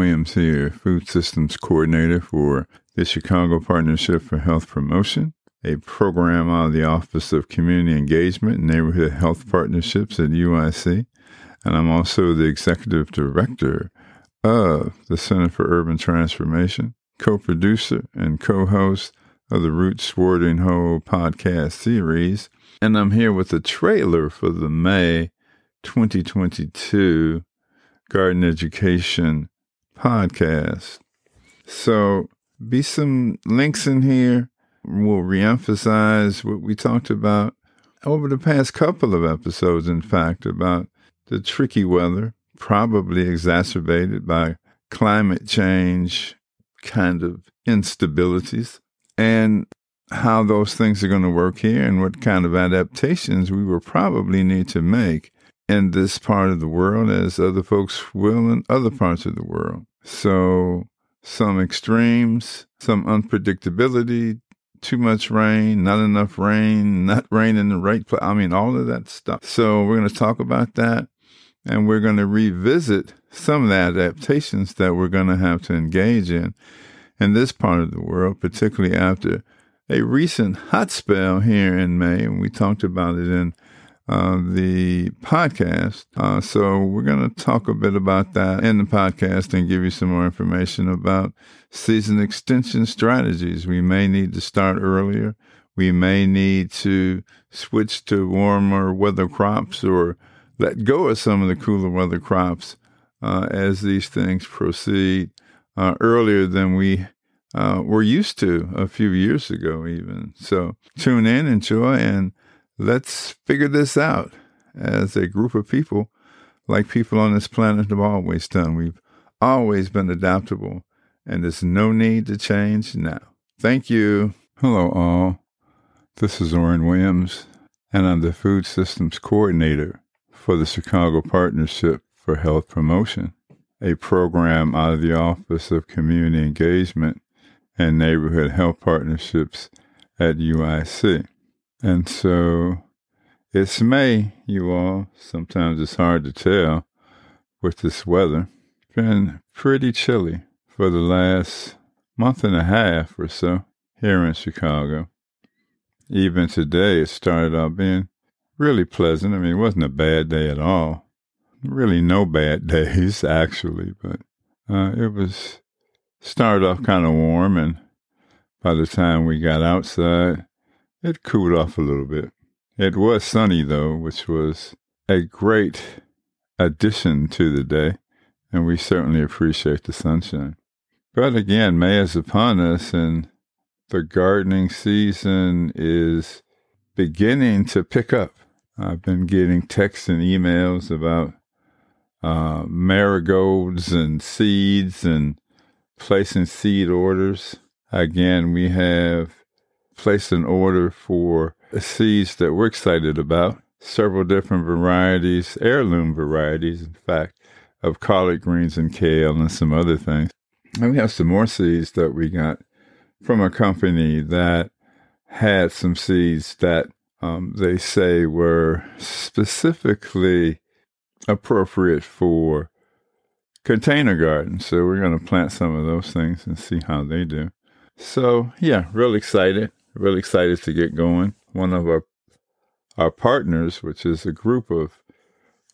Williams here, Food Systems Coordinator for the Chicago Partnership for Health Promotion, a program out of the Office of Community Engagement and Neighborhood Health Partnerships at UIC. And I'm also the Executive Director of the Center for Urban Transformation, co producer and co host of the Roots Sporting Hole podcast series. And I'm here with a trailer for the May 2022 Garden Education podcast. So, be some links in here. We'll reemphasize what we talked about over the past couple of episodes, in fact, about the tricky weather, probably exacerbated by climate change kind of instabilities, and how those things are going to work here and what kind of adaptations we will probably need to make in this part of the world as other folks will in other parts of the world. So, some extremes, some unpredictability, too much rain, not enough rain, not rain in the right place. I mean, all of that stuff. So, we're going to talk about that and we're going to revisit some of the adaptations that we're going to have to engage in in this part of the world, particularly after a recent hot spell here in May. And we talked about it in uh, the podcast. Uh, so we're going to talk a bit about that in the podcast and give you some more information about season extension strategies. We may need to start earlier. We may need to switch to warmer weather crops or let go of some of the cooler weather crops uh, as these things proceed uh, earlier than we uh, were used to a few years ago, even. So tune in, enjoy, and let's figure this out as a group of people, like people on this planet have always done. We've always been adaptable, and there's no need to change now. Thank you. Hello, all. This is Orrin Williams, and I'm the Food Systems Coordinator for the Chicago Partnership for Health Promotion, a program out of the Office of Community Engagement and Neighborhood Health Partnerships at UIC. And so it's May, you all. Sometimes it's hard to tell with this weather. Been pretty chilly for the last month and a half or so here in Chicago. Even today, it started out being really pleasant. I mean, it wasn't a bad day at all. Really, no bad days, actually, but uh, it was started off kind of warm, and by the time we got outside, it cooled off a little bit. It was sunny, though, which was a great addition to the day, and we certainly appreciate the sunshine. But again, May is upon us, and the gardening season is beginning to pick up. I've been getting texts and emails about uh, marigolds and seeds and placing seed orders. Again, we have placed an order for seeds that we're excited about. Several different varieties, heirloom varieties, in fact, of collard greens and kale and some other things. And we have some more seeds that we got from a company that had some seeds that um, they say were specifically appropriate for container gardens. So we're going to plant some of those things and see how they do. So yeah, real excited really excited to get going. One of our our partners, which is a group of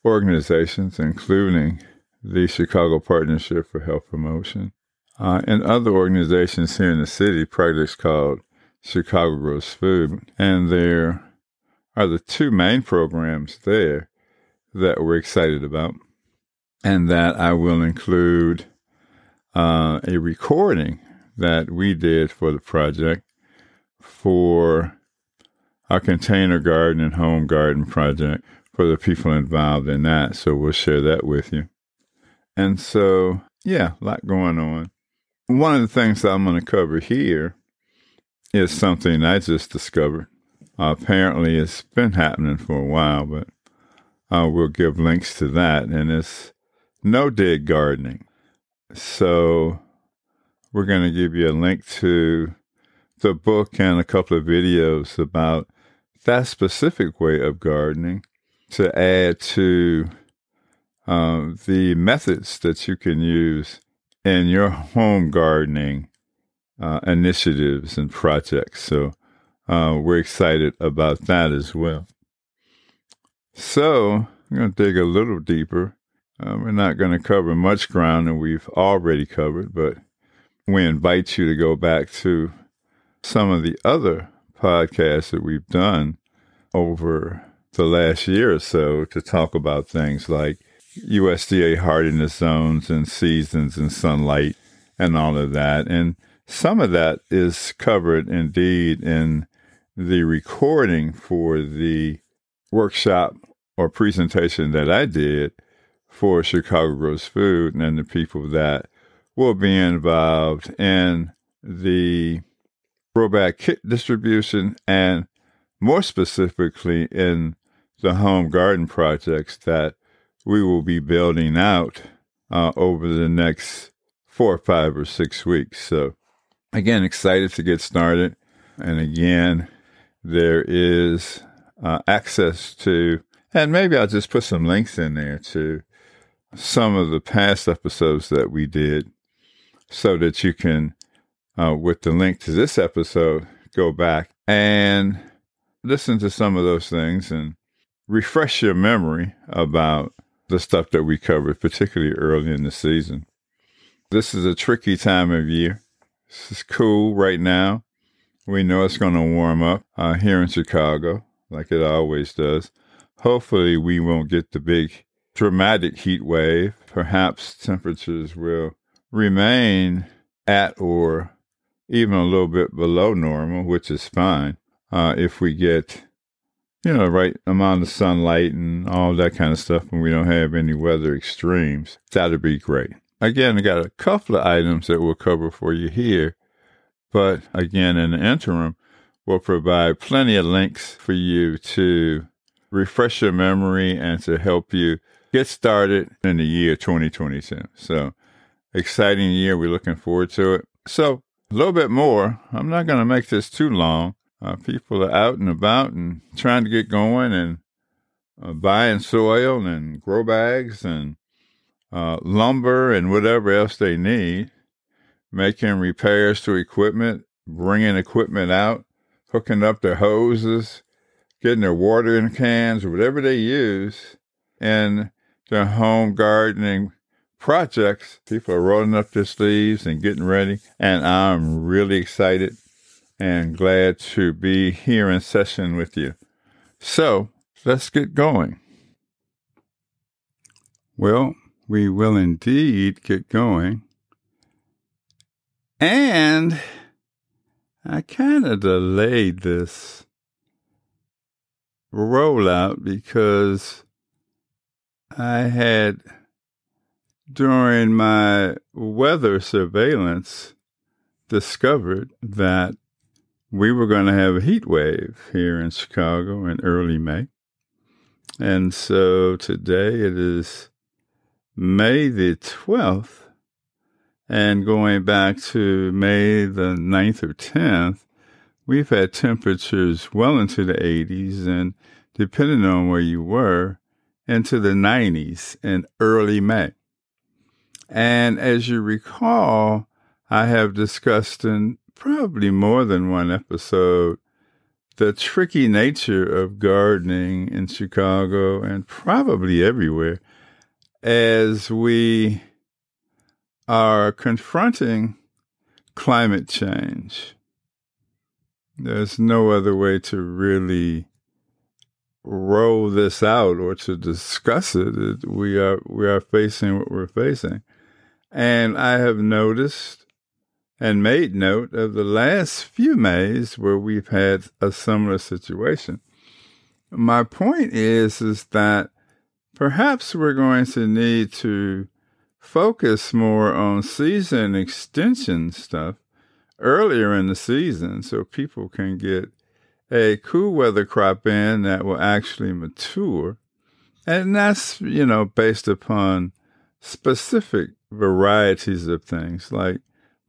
organizations, including the Chicago Partnership for Health Promotion, uh, and other organizations here in the city, projects called Chicago Grows Food. And there are the two main programs there that we're excited about, and that I will include uh, a recording that we did for the project for our container garden and home garden project for the people involved in that. So we'll share that with you. And so, yeah, a lot going on. One of the things I'm going to cover here is something I just discovered. Uh, apparently, it's been happening for a while, but uh, we'll give links to that. And it's no dig gardening. So, we're going to give you a link to the book and a couple of videos about that specific way of gardening to add to uh, the methods that you can use in your home gardening uh, initiatives and projects. So uh, we're excited about that as well. So I'm going to dig a little deeper. Uh, we're not going to cover much ground that we've already covered, but we invite you to go back to some of the other podcasts that we've done over the last year or so to talk about things like USDA hardiness zones and seasons and sunlight and all of that. And some of that is covered indeed in the recording for the workshop or presentation that I did for Chicago Grows Food and the people that will be involved in the grow bag kit distribution and more specifically in the home garden projects that we will be building out uh, over the next four, five, or six weeks. So, again, excited to get started. And again, there is uh, access to, and maybe I'll just put some links in there to some of the past episodes that we did so that you can, uh, with the link to this episode, go back and listen to some of those things and refresh your memory about the stuff that we covered, particularly early in the season. This is a tricky time of year. This is cool right now. We know it's going to warm up uh, here in Chicago, like it always does. Hopefully, we won't get the big dramatic heat wave. Perhaps temperatures will remain at or even a little bit below normal, which is fine uh, if we get you know, right amount of sunlight and all that kind of stuff, and we don't have any weather extremes, that'd be great. Again, I got a couple of items that we'll cover for you here, but again, in the interim, we'll provide plenty of links for you to refresh your memory and to help you get started in the year 2022. So, exciting year. We're looking forward to it. So, a little bit more. I'm not going to make this too long uh, people are out and about and trying to get going and uh, buying soil and grow bags and uh, lumber and whatever else they need, making repairs to equipment, bringing equipment out, hooking up their hoses, getting their watering cans, whatever they use in their home gardening projects. People are rolling up their sleeves and getting ready, and I'm really excited and glad to be here in session with you. So let's get going. Well, we will indeed get going. And I kind of delayed this rollout because I had, during my weather surveillance, discovered that we were going to have a heat wave here in Chicago in early May. And so today it is May the 12th. And going back to May the 9th or 10th, we've had temperatures well into the 80s and depending on where you were, into the 90s in early May. And as you recall, I have discussed in probably more than one episode the tricky nature of gardening in Chicago and probably everywhere as we are confronting climate change. There's no other way to really roll this out or to discuss it. We are we are facing what we're facing. And I have noticed and made note of the last few Mays where we've had a similar situation. My point is, is that perhaps we're going to need to focus more on season extension stuff earlier in the season so people can get a cool weather crop in that will actually mature. And that's, you know, based upon specific varieties of things like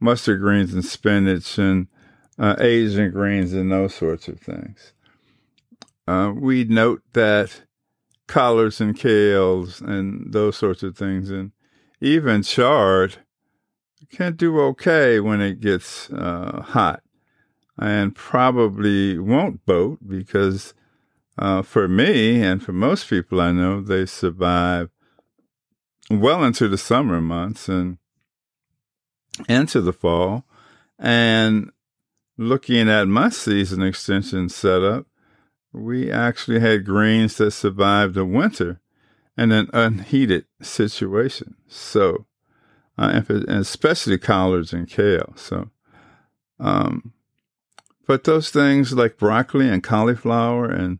mustard greens and spinach and uh, Asian greens and those sorts of things. Uh, we note that collards and kales and those sorts of things. And even chard can't do okay when it gets uh, hot and probably won't bolt because uh, for me and for most people I know, they survive well into the summer months and into the fall. And looking at my season extension setup, we actually had greens that survived the winter in an unheated situation. So, uh, especially collards and kale. So, um, but those things like broccoli and cauliflower and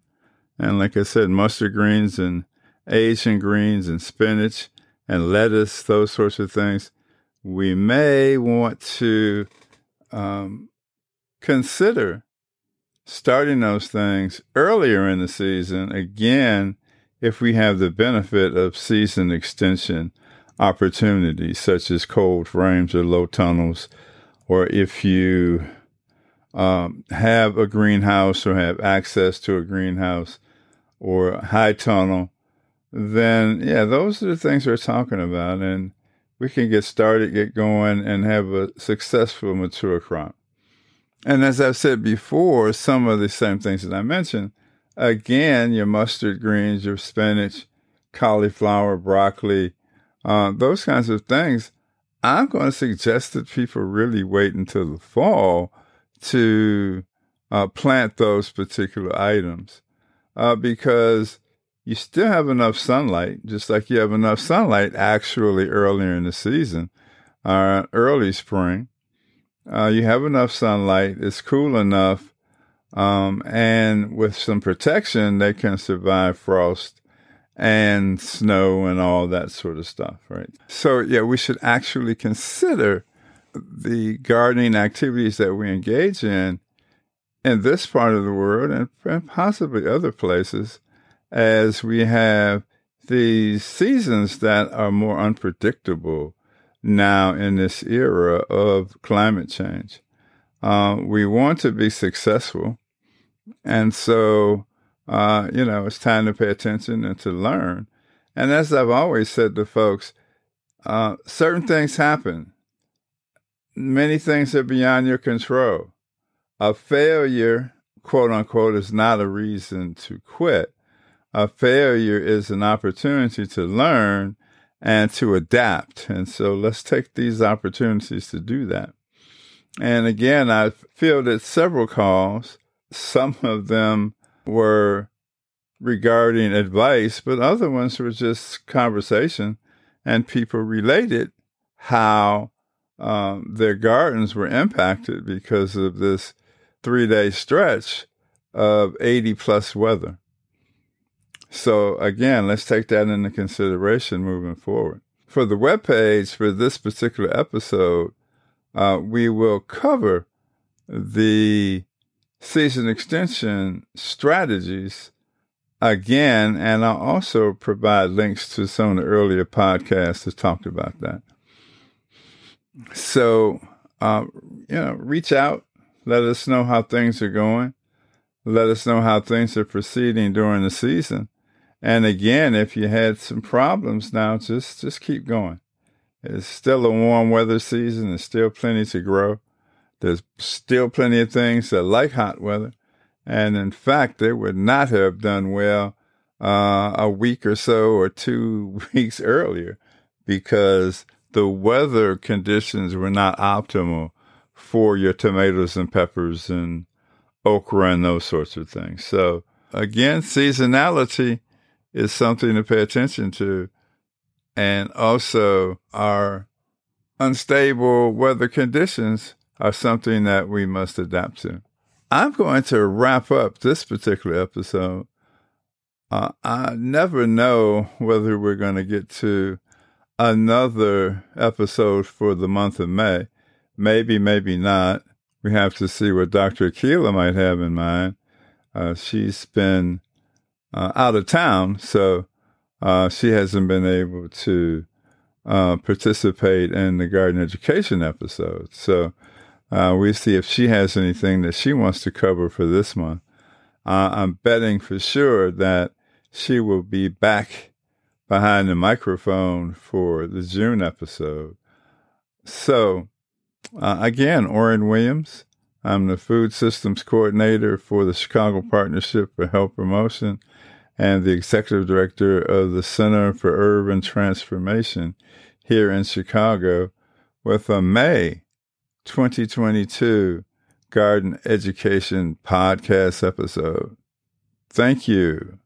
and like I said, mustard greens and Asian greens and spinach and lettuce, those sorts of things, we may want to um, consider starting those things earlier in the season, again, if we have the benefit of season extension opportunities, such as cold frames or low tunnels, or if you um, have a greenhouse or have access to a greenhouse or high tunnel, then yeah, those are the things we're talking about. And we can get started, get going, and have a successful mature crop. And as I've said before, some of the same things that I mentioned, again, your mustard greens, your spinach, cauliflower, broccoli, uh, those kinds of things, I'm going to suggest that people really wait until the fall to uh, plant those particular items uh, because you still have enough sunlight, just like you have enough sunlight actually earlier in the season, uh, early spring. Uh, you have enough sunlight, it's cool enough, um, and with some protection, they can survive frost and snow and all that sort of stuff, right? So, yeah, we should actually consider the gardening activities that we engage in in this part of the world and, and possibly other places as we have these seasons that are more unpredictable now in this era of climate change. Uh, we want to be successful. And so, uh, you know, it's time to pay attention and to learn. And as I've always said to folks, uh, certain things happen. Many things are beyond your control. A failure, quote unquote, is not a reason to quit a failure is an opportunity to learn and to adapt. And so let's take these opportunities to do that. And again, I fielded several calls. Some of them were regarding advice, but other ones were just conversation. And people related how um, their gardens were impacted because of this three day stretch of 80 plus weather. So again, let's take that into consideration moving forward. For the web page for this particular episode, uh, we will cover the season extension strategies again, and I'll also provide links to some of the earlier podcasts that talked about that. So, uh, you know, reach out, let us know how things are going, let us know how things are proceeding during the season. And again, if you had some problems now, just just keep going. It's still a warm weather season. There's still plenty to grow. There's still plenty of things that like hot weather. And in fact, they would not have done well uh, a week or so or two weeks earlier because the weather conditions were not optimal for your tomatoes and peppers and okra and those sorts of things. So again, seasonality is something to pay attention to. And also, our unstable weather conditions are something that we must adapt to. I'm going to wrap up this particular episode. Uh, I never know whether we're going to get to another episode for the month of May. Maybe, maybe not. We have to see what Dr. Akila might have in mind. Uh, she's been uh, out of town, so uh, she hasn't been able to uh, participate in the garden education episode. So uh, we see if she has anything that she wants to cover for this month. I'm betting for sure that she will be back behind the microphone for the June episode. So, uh, again, Orrin Williams. I'm the Food Systems Coordinator for the Chicago Partnership for Health Promotion and the Executive Director of the Center for Urban Transformation here in Chicago with a May 2022 Garden Education podcast episode. Thank you.